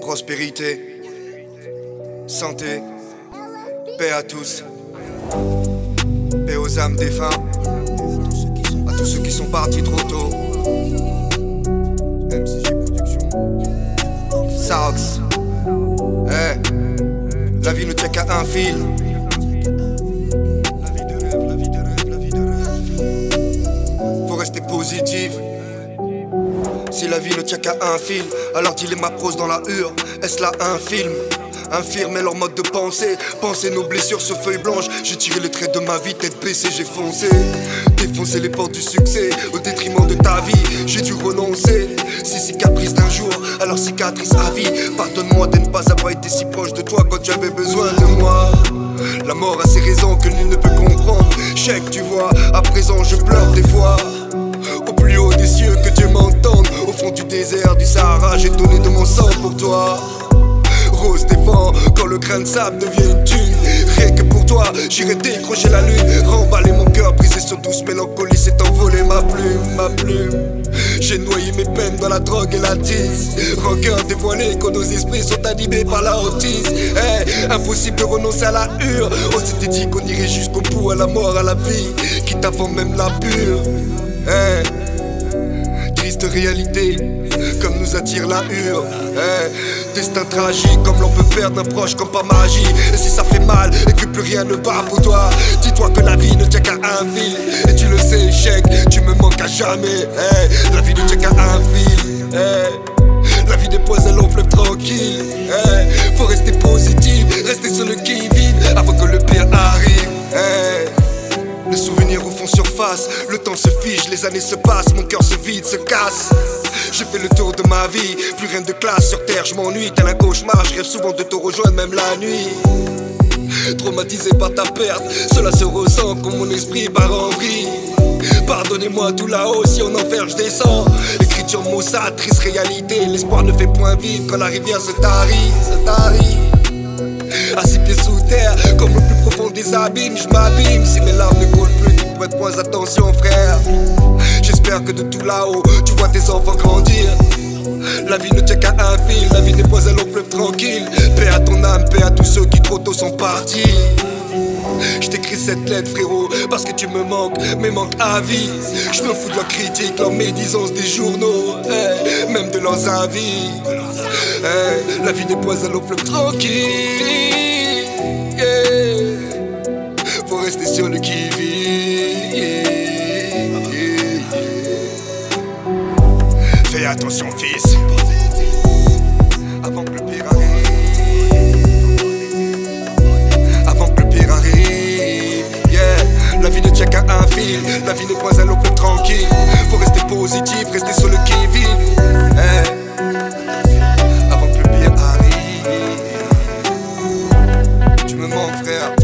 Prospérité, santé, paix à tous. Paix aux âmes défunts, à tous ceux qui sont partis trop tôt. MCJ Production. Sarox. Eh, la vie ne tient qu'à un fil. La vie ne tient qu'à un fil, alors dis-les ma prose dans la hure. Est-ce là un film? Infirmer leur mode de pensée, penser nos blessures sur feuilles blanches. J'ai tiré les traits de ma vie, tête baissée, j'ai foncé. Défoncé les portes du succès au détriment de ta vie. J'ai dû renoncer. Si cicatrice d'un jour, alors cicatrice à vie. Pardonne-moi de ne pas avoir été si proche de toi quand tu avais besoin de moi. La mort a ses raisons que nul ne peut du Sahara, j'ai donné de mon sang pour toi. Rose défend quand le grain de sable devient une thune. Rien que pour toi, j'irai décrocher la lune. Remballer mon cœur, briser sur douce mélancolie, c'est envolé ma plume, ma plume. J'ai noyé mes peines dans la drogue et la tise. Rancœur dévoilé quand nos esprits sont animés par la hantise. Eh, impossible de renoncer à la hure. On s'était dit qu'on irait jusqu'au bout, à la mort, à la vie, quitte avant même la pure. Eh, réalité, comme nous attire la hure. Eh, destin tragique, comme l'on peut perdre un proche comme par magie. Et si ça fait mal et que plus rien ne bat pour toi, dis-toi que la vie ne tient qu'à un fil. Et tu le sais, chèque, tu me manques à jamais. La vie ne tient qu'à un fil. La vie des poisons long fleuve tranquille. Se les années se passent, mon cœur se vide, se casse. J'ai fait le tour de ma vie, plus rien de classe sur terre, je m'ennuie, tel un cauchemar, je rêve souvent de te rejoindre même la nuit. Traumatisé par ta perte, cela se ressent quand mon esprit part en vrille. Pardonnez-moi tout là-haut si en enfer je descends. Écriture maussade, triste réalité, l'espoir ne fait point vivre quand la rivière se tarit, se tarit. Six pieds sous terre, comme le plus profond des abîmes, je m'abîme. Si mes larmes ne coulent plus, tu prêtes moins attention, frère. Que de tout là-haut, tu vois tes enfants grandir. La vie ne tient qu'à un fil, la vie n'est pas un long fleuve tranquille. Paix à ton âme, paix à tous ceux qui trop tôt sont partis. Je t'écris cette lettre, frérot, parce que tu me manques, mais manques à vie. Je me fous de leur critique, leur médisance des journaux, eh, même de leurs avis. Eh, la vie n'est pas un long fleuve tranquille. Faut rester sur le qui-vive. attention, fils. Avant que le pire arrive. Avant que le pire arrive. Yeah. La vie ne tient qu'à un fil. La vie n'est pas un long tranquille. Faut rester positif, rester sur le qui vive. Avant que le pire arrive. Tu me manques, frère.